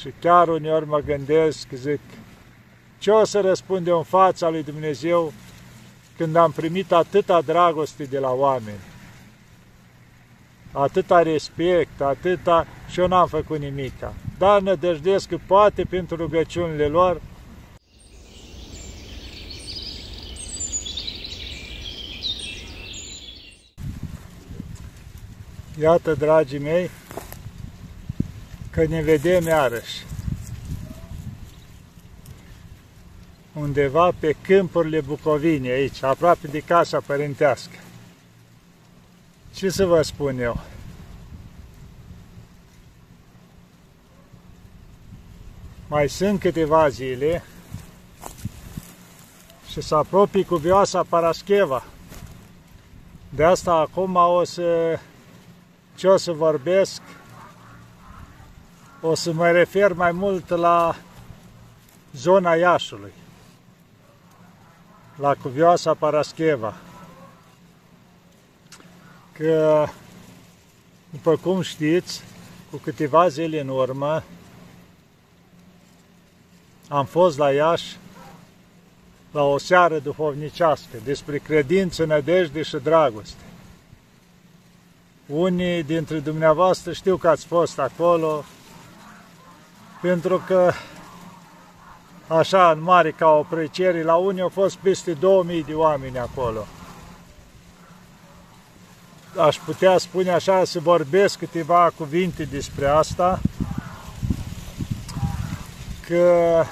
Și chiar uneori mă gândesc, zic, ce o să răspunde în fața lui Dumnezeu când am primit atâta dragoste de la oameni? Atâta respect, atâta... și eu n-am făcut nimica. Dar nădăjduiesc că poate pentru rugăciunile lor Iată, dragii mei, că ne vedem iarăși. Undeva pe câmpurile Bucovinei, aici, aproape de casa părintească. Ce să vă spun eu? Mai sunt câteva zile și să apropii cu vioasa Parascheva. De asta acum o să ce o să vorbesc, o să mă refer mai mult la zona Iașului, la cuvioasa Parascheva. Că, după cum știți, cu câteva zile în urmă, am fost la Iași la o seară duhovnicească despre credință, nădejde și dragoste. Unii dintre dumneavoastră știu că ați fost acolo, pentru că așa în mare ca o preciere, la unii au fost peste 2000 de oameni acolo. Aș putea spune așa, să vorbesc câteva cuvinte despre asta, că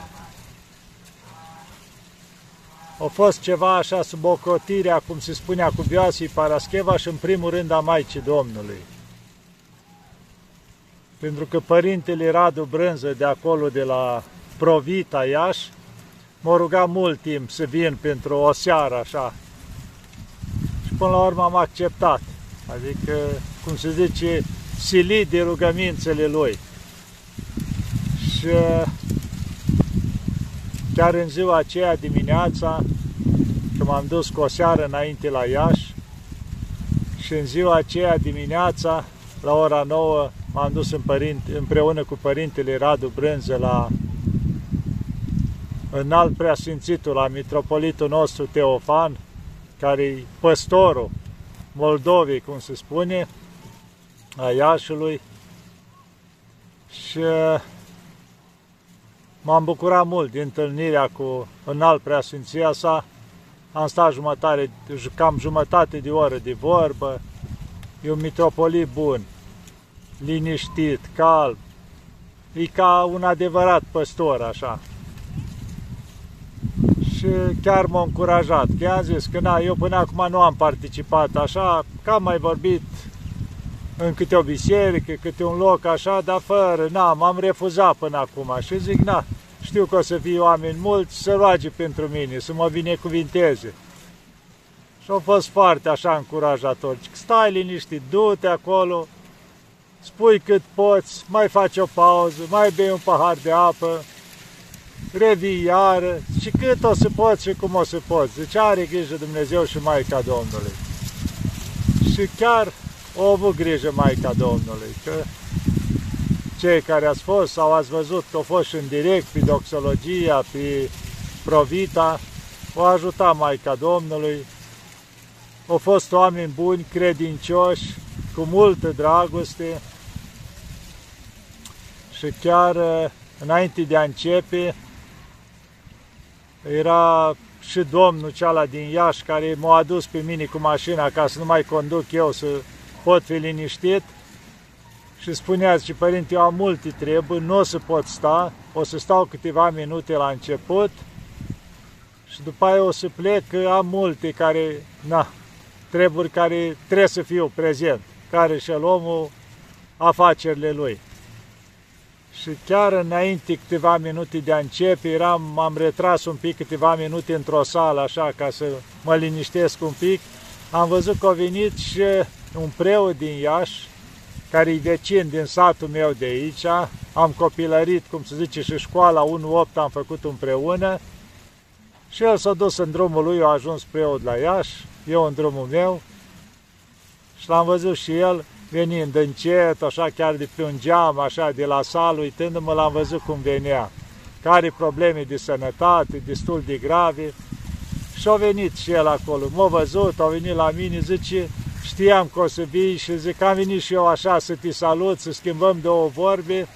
a fost ceva așa sub ocotirea, cum se spunea, cu Vioasii Parascheva și în primul rând a Maicii Domnului. Pentru că părintele Radu Brânză de acolo, de la Provita, Iași, m-a rugat mult timp să vin pentru o seară așa. Și până la urmă am acceptat. Adică, cum se zice, silit de rugămințele lui. Și Chiar în ziua aceea dimineața, când m-am dus cu o seară înainte la Iași, și în ziua aceea dimineața, la ora 9, m-am dus în părinte, împreună cu părintele Radu Brânză la înalt preasfințitul, la mitropolitul nostru Teofan, care e păstorul Moldovei, cum se spune, a Iașului. Și M-am bucurat mult din întâlnirea cu înalt preasfinția sa. Am stat jumătate, cam jumătate de oră de vorbă. E un mitropolit bun, liniștit, calm. E ca un adevărat păstor, așa. Și chiar m-a încurajat. Că am zis că na, eu până acum nu am participat așa, că am mai vorbit în câte o biserică, câte un loc așa, dar fără, na, m-am refuzat până acum și zic, na, știu că o să fie oameni mulți, să roage pentru mine, să mă binecuvinteze. Și au fost foarte așa încurajator. Stai liniștit, du-te acolo, spui cât poți, mai faci o pauză, mai bei un pahar de apă, revii iară și cât o să poți și cum o să poți. Deci are grijă Dumnezeu și Maica Domnului. Și chiar o avut grijă Maica Domnului, că cei care ați fost sau ați văzut că au fost și în direct pe doxologia, pe provita, o ajuta Maica Domnului, au fost oameni buni, credincioși, cu multă dragoste și chiar înainte de a începe era și domnul ceala din Iași care m-a adus pe mine cu mașina ca să nu mai conduc eu, să pot fi liniștit. Și spunea, și părinte, eu am multe treburi, nu o să pot sta, o să stau câteva minute la început și după aia o să plec, că am multe care, na, treburi care trebuie să fiu prezent, care și-l omul afacerile lui. Și chiar înainte câteva minute de a începe, eram, m-am retras un pic câteva minute într-o sală, așa, ca să mă liniștesc un pic. Am văzut că a venit și un preot din Iași, care e vecin din satul meu de aici. Am copilărit, cum se zice, și școala 1-8 am făcut împreună. Și el s-a dus în drumul lui, a ajuns preot la Iași, eu în drumul meu. Și l-am văzut și el venind încet, așa chiar de pe un geam, așa de la sală, uitându-mă, l-am văzut cum venea. Care probleme de sănătate, destul de grave. Și a venit și el acolo. M-a văzut, a venit la mine, zice, știam că o să vii și zic, am venit și eu așa să te salut, să schimbăm două vorbe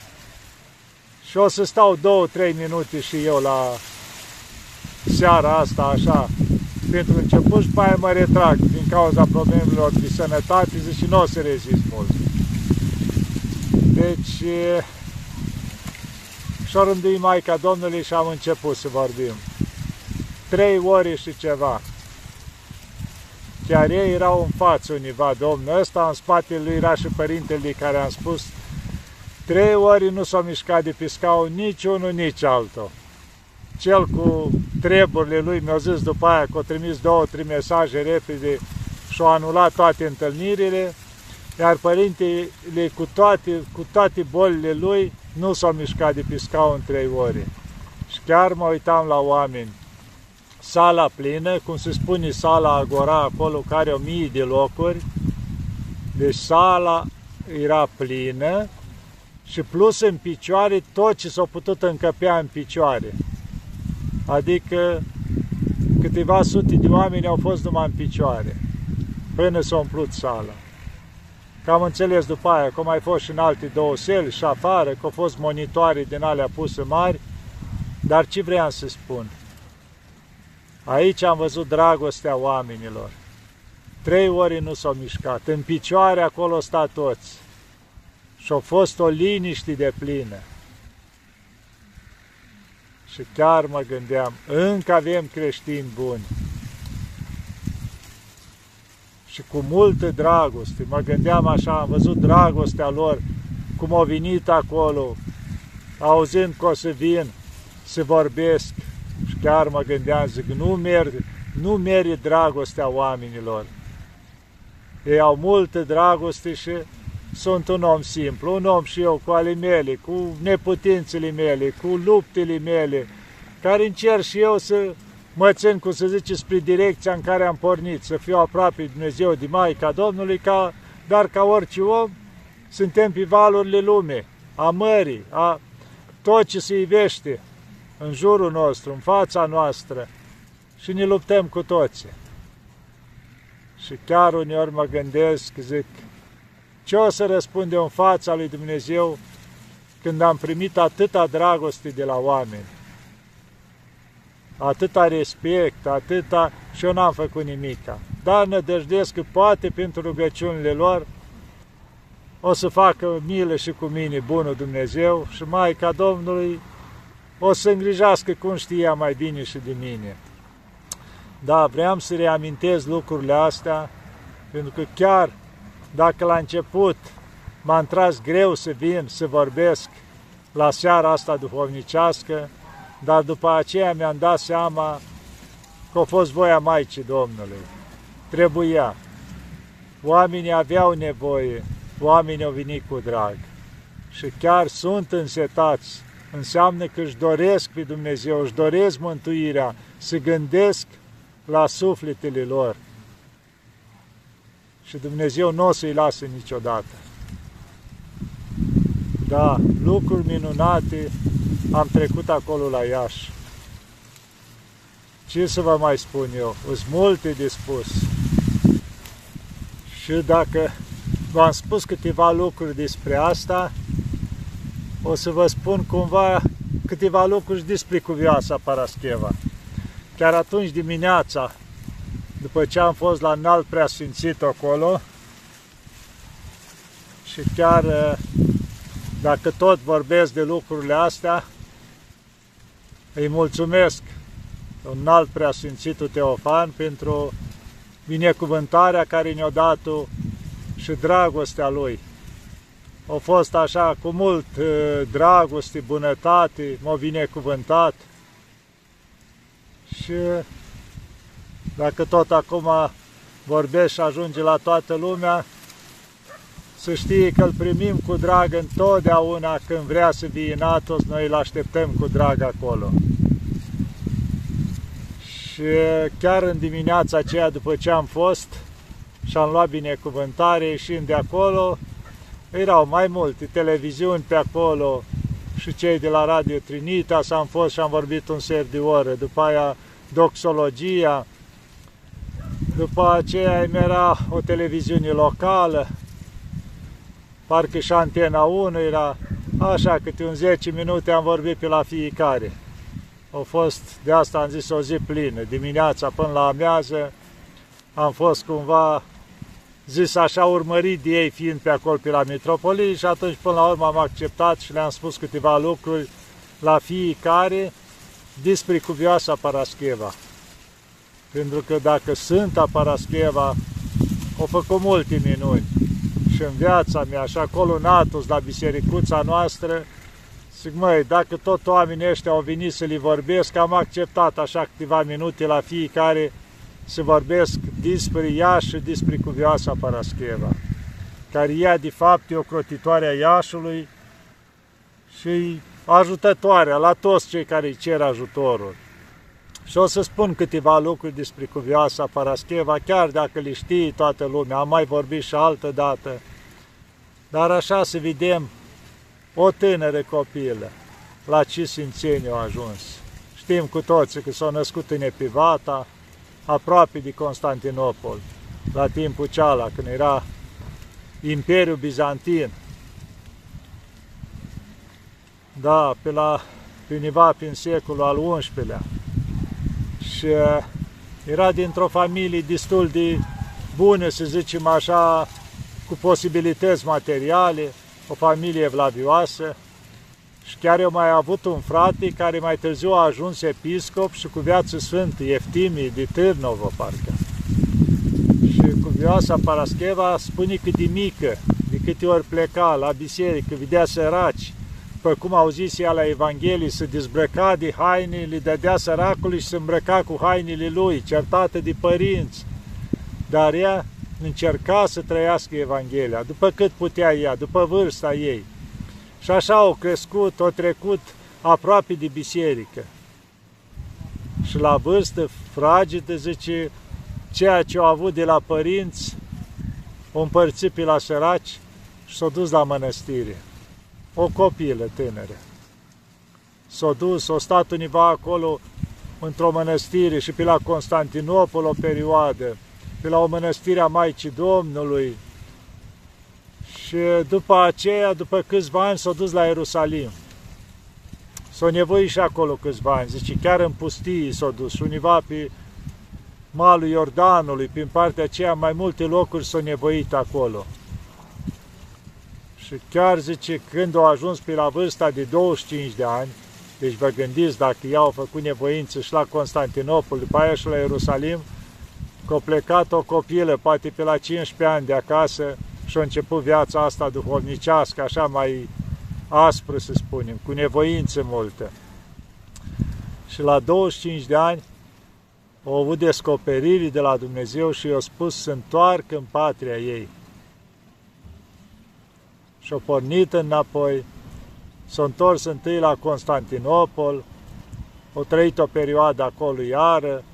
și o să stau două, trei minute și eu la seara asta, așa, pentru început și pe aia mă retrag din cauza problemelor de sănătate, zic și nu o să rezist mult. Deci, și-o rândui Maica Domnului și am început să vorbim. Trei ore și ceva. Chiar ei erau în față univa, domnul ăsta, în spatele lui era și părintele care am spus, trei ori nu s-a mișcat de pe scaun nici unul, nici altul. Cel cu treburile lui mi-a zis după aia că a trimis două, trei mesaje repede și-a anulat toate întâlnirile, iar părintele cu toate, cu toate bolile lui nu s-a mișcat de pe scaun trei ore. Și chiar mă uitam la oameni sala plină, cum se spune sala Agora, acolo care o mii de locuri, deci sala era plină și plus în picioare tot ce s-a putut încăpea în picioare. Adică câteva sute de oameni au fost numai în picioare, până s-a umplut sala. Că am înțeles după aia că mai fost și în alte două seli și afară, că au fost monitoare din alea puse mari, dar ce vreau să spun? Aici am văzut dragostea oamenilor. Trei ori nu s-au mișcat. În picioare acolo sta toți. Și a fost o liniște de plină. Și chiar mă gândeam, încă avem creștini buni. Și cu multă dragoste, mă gândeam așa, am văzut dragostea lor, cum au venit acolo, auzind că o să vin, să vorbesc, și chiar mă gândeam, zic, nu merg, nu merge dragostea oamenilor. Ei au multă dragoste și sunt un om simplu, un om și eu cu ale mele, cu neputințele mele, cu luptele mele, care încerc și eu să mă țin, cum să zice, spre direcția în care am pornit, să fiu aproape de Dumnezeu, de Maica Domnului, ca, dar ca orice om, suntem pe valurile lume, a mării, a tot ce se ivește, în jurul nostru, în fața noastră și ne luptăm cu toții. Și chiar uneori mă gândesc, zic, ce o să răspunde în fața lui Dumnezeu când am primit atâta dragoste de la oameni, atâta respect, atâta și eu n-am făcut nimica. Dar nădăjdesc că poate pentru rugăciunile lor o să facă milă și cu mine bunul Dumnezeu și Maica Domnului o să îngrijească cum știa mai bine și de mine. Da, vreau să reamintez lucrurile astea, pentru că chiar dacă la început m-am tras greu să vin, să vorbesc la seara asta duhovnicească, dar după aceea mi-am dat seama că a fost voia Maicii Domnului. Trebuia. Oamenii aveau nevoie, oamenii au venit cu drag. Și chiar sunt însetați înseamnă că își doresc pe Dumnezeu, își doresc mântuirea, să gândesc la sufletele lor. Și Dumnezeu nu o să-i lasă niciodată. Da, lucruri minunate am trecut acolo la Iași. Ce să vă mai spun eu? Sunt multe de spus. Și dacă v-am spus câteva lucruri despre asta, o să vă spun cumva câteva lucruri despre cuvioasa Parascheva. Chiar atunci dimineața, după ce am fost la înalt preasfințit acolo, și chiar eh, dacă tot vorbesc de lucrurile astea, îi mulțumesc un alt preasfințitul Teofan pentru binecuvântarea care ne-a dat-o și dragostea lui. A fost așa cu mult uh, dragoste, bunătate, m-a binecuvântat. Și dacă tot acum vorbești și ajunge la toată lumea, să știe că îl primim cu drag întotdeauna când vrea să vie în Atos, noi îl așteptăm cu drag acolo. Și chiar în dimineața aceea după ce am fost și am luat binecuvântare și de acolo erau mai multe televiziuni pe acolo și cei de la Radio Trinitas am fost și am vorbit un ser de oră, după aia doxologia, după aceea îmi era o televiziune locală, parcă și antena 1 era, așa, câte un 10 minute am vorbit pe la fiecare. Au fost, de asta am zis, o zi plină, dimineața până la amiază, am fost cumva zis așa urmărit de ei fiind pe acolo pe la Metropolii și atunci până la urmă am acceptat și le-am spus câteva lucruri la fiecare despre cuvioasa Parascheva. Pentru că dacă Sfânta Parascheva a făcut multe minuni și în viața mea și acolo în Atos, la bisericuța noastră, zic, măi, dacă tot oamenii ăștia au venit să li vorbesc, am acceptat așa câteva minute la fiecare să vorbesc despre ea și despre cuvioasa Parascheva, care ea de fapt e o crotitoare a Iașului și ajutătoarea la toți cei care îi cer ajutorul. Și o să spun câteva lucruri despre cuvioasa Parascheva, chiar dacă le știe toată lumea, am mai vorbit și altă dată, dar așa să vedem o tânără copilă, la ce simțenie a ajuns. Știm cu toții că s-a născut în Epivata, aproape de Constantinopol, la timpul ceala, când era Imperiul Bizantin. Da, pe la pe undeva prin secolul al XI-lea. Și uh, era dintr-o familie destul de bună, să zicem așa, cu posibilități materiale, o familie vlavioasă, și chiar eu mai avut un frate care mai târziu a ajuns episcop și cu viață sfântă, Eftimie de Târnovo, parcă. Și cu vioasa Parascheva spune că de mică, de câte ori pleca la biserică, vedea săraci, după cum au zis ea la Evanghelie, să dezbrăca de haine, le dădea săracului și se îmbrăca cu hainele lui, certată de părinți. Dar ea încerca să trăiască Evanghelia, după cât putea ea, după vârsta ei. Și așa au crescut, au trecut aproape de biserică. Și la vârstă fragedă, zice, ceea ce au avut de la părinți, o împărțit pe la săraci și s-au dus la mănăstire. O copilă tânără. S-au dus, s-au stat univa acolo într-o mănăstire și pe la Constantinopol o perioadă, pe la o mănăstire a Maicii Domnului, și după aceea, după câțiva ani, s-a dus la Ierusalim. S-a nevoit și acolo câțiva ani, zice, chiar în pustii s-a dus, univa pe malul Iordanului, prin partea aceea, mai multe locuri s-au nevoit acolo. Și chiar, zice, când au ajuns pe la vârsta de 25 de ani, deci vă gândiți dacă ea au făcut nevoință și la Constantinopol, după aia și la Ierusalim, că a plecat o copilă, poate pe la 15 ani de acasă, și a început viața asta duhovnicească, așa mai aspră, să spunem, cu nevoință multă. Și la 25 de ani au avut descoperiri de la Dumnezeu și i-a spus să întoarcă în patria ei. Și-a pornit înapoi, s-a întors întâi la Constantinopol, au trăit o perioadă acolo iară,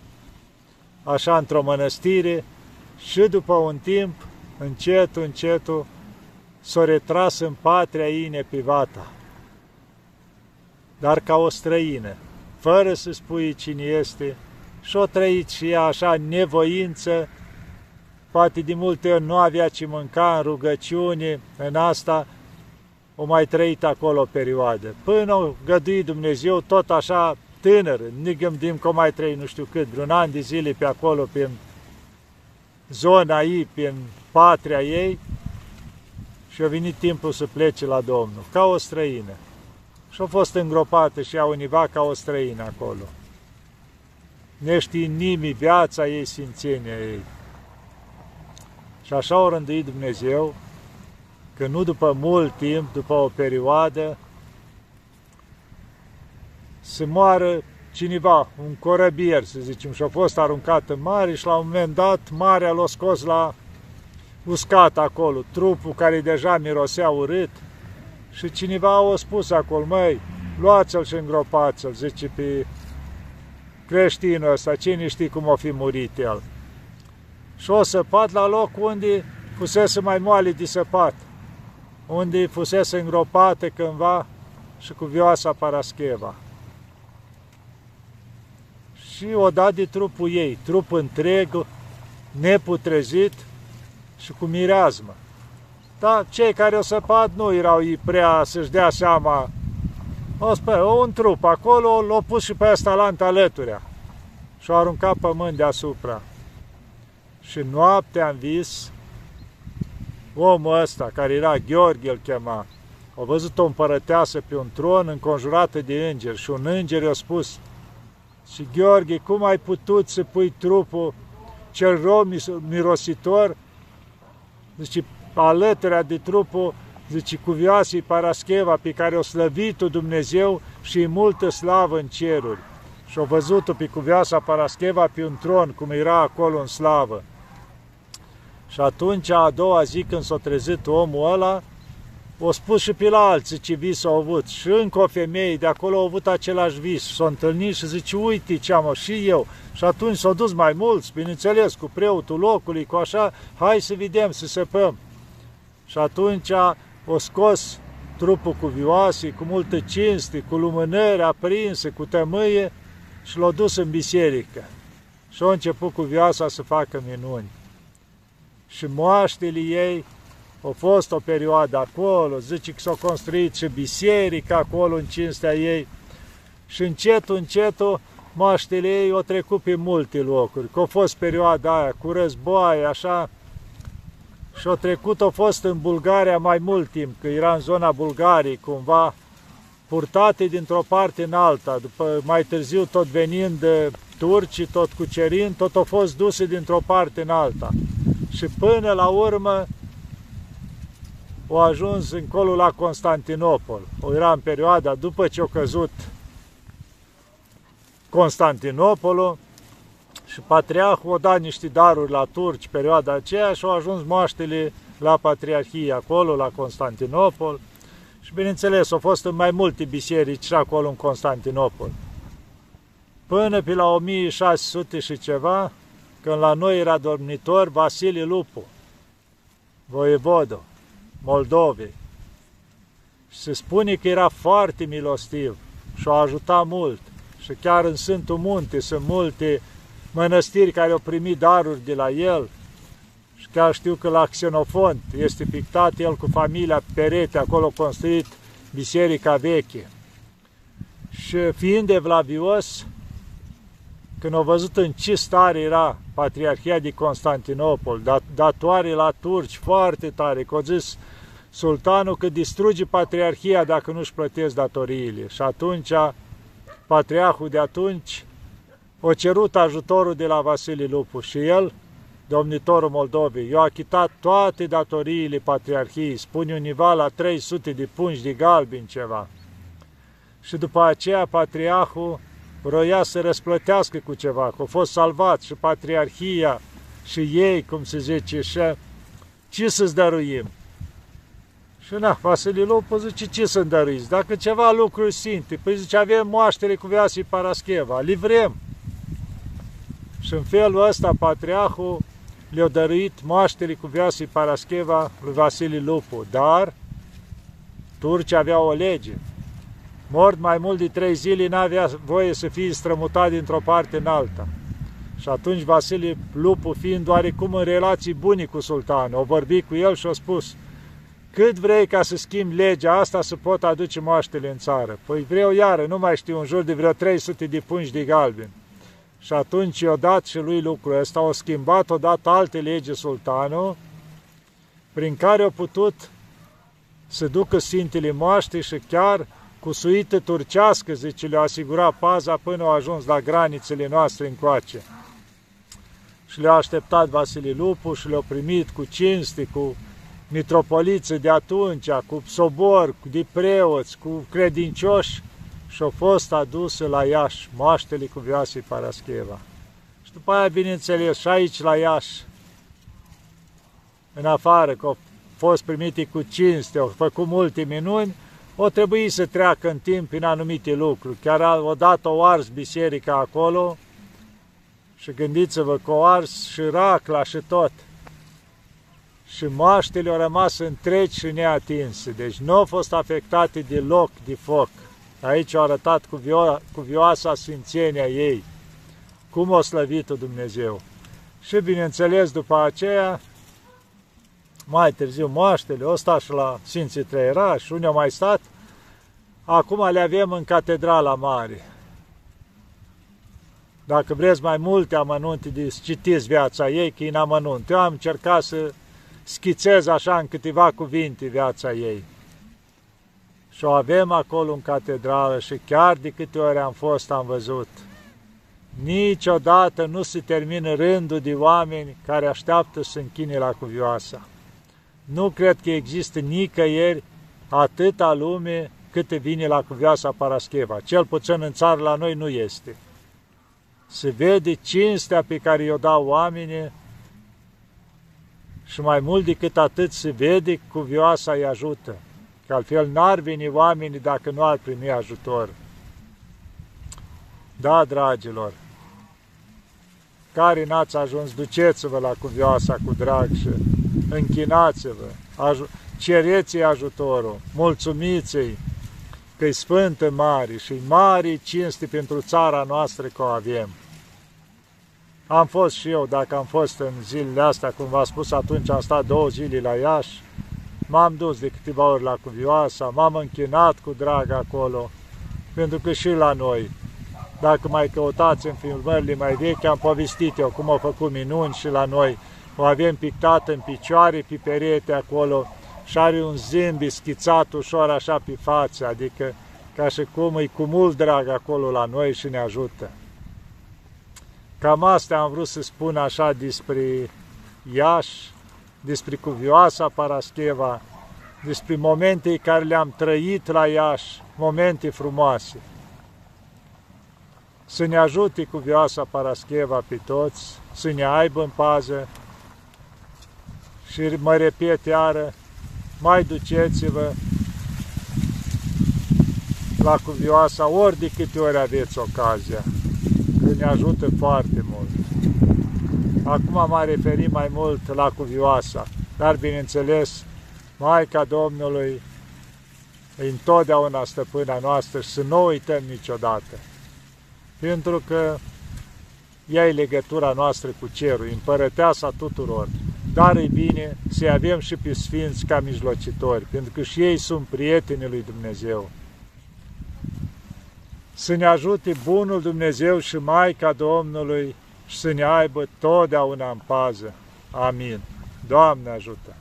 așa într-o mănăstire, și după un timp încetul, încetul, s-a retras în patria ei nepivata, dar ca o străină, fără să spui cine este, și-o trăit și ea așa nevoință, poate de multe ori nu avea ce mânca în rugăciune, în asta, o mai trăit acolo o perioadă. Până o găduit Dumnezeu, tot așa tânăr, ne gândim că o mai trăi nu știu cât, vreun an de zile pe acolo, prin zona ei, prin patria ei și a venit timpul să plece la Domnul, ca o străină. Și a fost îngropată și a univa ca o străină acolo. Nești nimii viața ei, simțenia ei. Și așa a rânduit Dumnezeu că nu după mult timp, după o perioadă, să moară cineva, un corăbier, să zicem, și a fost aruncat în mare și la un moment dat marea l-a scos la uscat acolo, trupul care deja mirosea urât și cineva a spus acolo, măi, luați-l și îngropați-l, zice pe creștinul ăsta, cine știe cum o fi murit el. Și o săpat la loc unde fusese mai moale de săpat, unde fusese îngropate cândva și cu vioasa Parascheva. Și o dat de trupul ei, trup întreg, neputrezit și cu mireazmă. Dar cei care o săpat nu erau ei prea să-și dea seama. O spune, un trup acolo, l-a pus și pe asta la alăturea și-a aruncat pământ deasupra. Și noaptea am vis omul ăsta, care era Gheorghe, îl chema, a văzut o împărăteasă pe un tron înconjurată de îngeri și un înger i-a spus și Gheorghe, cum ai putut să pui trupul cel rău mirositor, zice, alătărea de trupul, zice, cuvioasei Parascheva, pe care o slăvit Dumnezeu și multă slavă în ceruri. Și-o văzut-o pe cuvioasa Parascheva pe un tron, cum era acolo în slavă. Și atunci, a doua zi, când s-a trezit omul ăla, o spus și pe la alții ce vis au avut. Și încă o femeie de acolo au avut același vis. S-a întâlnit și zice, uite ce am și eu. Și atunci s-au dus mai mulți, bineînțeles, cu preotul locului, cu așa, hai să vedem, să săpăm. Și atunci o scos trupul cu vioase, cu multă cinste, cu lumânări aprinse, cu tămâie și l-a dus în biserică. Și a început cu vioasa să facă minuni. Și moaștele ei a fost o perioadă acolo, zice că s-a construit și biserică acolo în cinstea ei și încetul, încetul, moaștele ei au trecut pe multe locuri, că a fost perioada aia cu războaie, așa, și a trecut, a fost în Bulgaria mai mult timp, că era în zona Bulgariei, cumva, purtate dintr-o parte în alta, după mai târziu tot venind de turci, tot cucerind, tot au fost duse dintr-o parte în alta. Și până la urmă au ajuns încolo la Constantinopol. O era în perioada după ce a căzut Constantinopolul și patriarhul a dat niște daruri la turci perioada aceea și au ajuns moaștele la patriarhie acolo, la Constantinopol. Și bineînțeles, au fost în mai multe biserici și acolo în Constantinopol. Până pe la 1600 și ceva, când la noi era domnitor Vasile Lupu, voievodul Moldovei. Și se spune că era foarte milostiv și a ajutat mult. Și chiar în Sfântul Munte sunt multe mănăstiri care au primit daruri de la el. Și chiar știu că la Xenofont este pictat el cu familia perete, acolo construit biserica veche. Și fiind evlavios, când au văzut în ce stare era Patriarhia de Constantinopol, dat, datoare la turci foarte tare, că au zis sultanul că distruge Patriarhia dacă nu-și plătesc datoriile. Și atunci, patriarhul de atunci, o cerut ajutorul de la Vasile Lupu și el, domnitorul Moldovei, i-a achitat toate datoriile Patriarhiei, spune univa la 300 de pungi de galbin ceva. Și după aceea patriarhul vroia să răsplătească cu ceva, că a fost salvat și patriarhia și ei, cum se zice, și ce să-ți dăruim? Și na, Vasile Lupu zice, ce să-mi dăruiți? Dacă ceva lucruri sinte, păi zice, avem moaștere cu Viasii Parascheva, livrem. Și în felul ăsta, patriarhul le-a dăruit moaștere cu Viasii Parascheva lui Vasile Lupu, dar turcii aveau o lege, Mort mai mult de trei zile n-avea voie să fie strămutat dintr-o parte în alta. Și atunci Vasile Lupu, fiind oarecum în relații bune cu sultanul, a vorbit cu el și a spus cât vrei ca să schimbi legea asta să pot aduce moaștele în țară? Păi vreau iară, nu mai știu, în jur de vreo 300 de pungi de galben. Și atunci i-a dat și lui lucrul ăsta, au schimbat, au dat alte legi sultanul, prin care au putut să ducă Sfintele Moaște și chiar cu suită turcească, zice, le-a asigurat paza până au ajuns la granițele noastre încoace. Și le-a așteptat Vasile Lupu și le-a primit cu cinste, cu mitropoliță de atunci, cu sobor, cu de preoți, cu credincioși și au fost adusă la Iași, moaștele cu Viasii Parascheva. Și după aia, bineînțeles, și aici la Iași, în afară, că au fost primite cu cinste, au făcut multe minuni, o trebuie să treacă în timp prin anumite lucruri. Chiar odată o ars biserica acolo Și gândiți-vă că o ars și racla și tot. Și moaștele au rămas întregi și neatinse, deci nu au fost afectate deloc de foc. Aici au arătat cu, vio cu vioasa sfințenia ei, cum o slăvit Dumnezeu. Și bineînțeles, după aceea, mai târziu moaștele, o sta și la Sfinții Trăierași, unde au mai stat, acum le avem în Catedrala Mare. Dacă vreți mai multe amănunte, de citiți viața ei, că e în amănunt. Eu am încercat să schițez așa în câteva cuvinte viața ei. Și o avem acolo în catedrală și chiar de câte ori am fost, am văzut. Niciodată nu se termină rândul de oameni care așteaptă să închine la cuvioasa. Nu cred că există nicăieri atâta lume câte vine la cuvioasa Parascheva. Cel puțin în țară la noi nu este. Se vede cinstea pe care o dau oamenii și mai mult decât atât se vede cuvioasa îi ajută. Că altfel n-ar veni oamenii dacă nu ar primi ajutor. Da, dragilor, care n-ați ajuns, duceți-vă la cuvioasa cu drag și închinați-vă, cereți-i ajutorul, mulțumiți-i că-i sfântă mare și mare cinste pentru țara noastră că o avem. Am fost și eu, dacă am fost în zilele astea, cum v-am spus atunci, am stat două zile la Iași, m-am dus de câteva ori la Cuvioasa, m-am închinat cu drag acolo, pentru că și la noi, dacă mai căutați în filmările mai vechi, am povestit eu cum au făcut minuni și la noi, o avem pictat în picioare, pe perete acolo, și are un zâmbit schițat ușor așa pe față, adică ca și cum îi cu mult drag acolo la noi și ne ajută. Cam asta am vrut să spun așa despre Iași, despre cuvioasa Parascheva, despre momente care le-am trăit la Iași, momente frumoase. Să ne ajute cuvioasa Parascheva pe toți, să ne aibă în pază și mă repet iară, mai duceți-vă la cuvioasa ori de câte ori aveți ocazia că ne ajută foarte mult. Acum m-am referit mai mult la cuvioasa, dar bineînțeles, Maica Domnului e întotdeauna stăpâna noastră și să nu uităm niciodată. Pentru că ea e legătura noastră cu cerul, împărăteasa tuturor. Dar e bine să avem și pe Sfinți ca mijlocitori, pentru că și ei sunt prietenii lui Dumnezeu să ne ajute Bunul Dumnezeu și Maica Domnului și să ne aibă totdeauna în pază. Amin. Doamne ajută!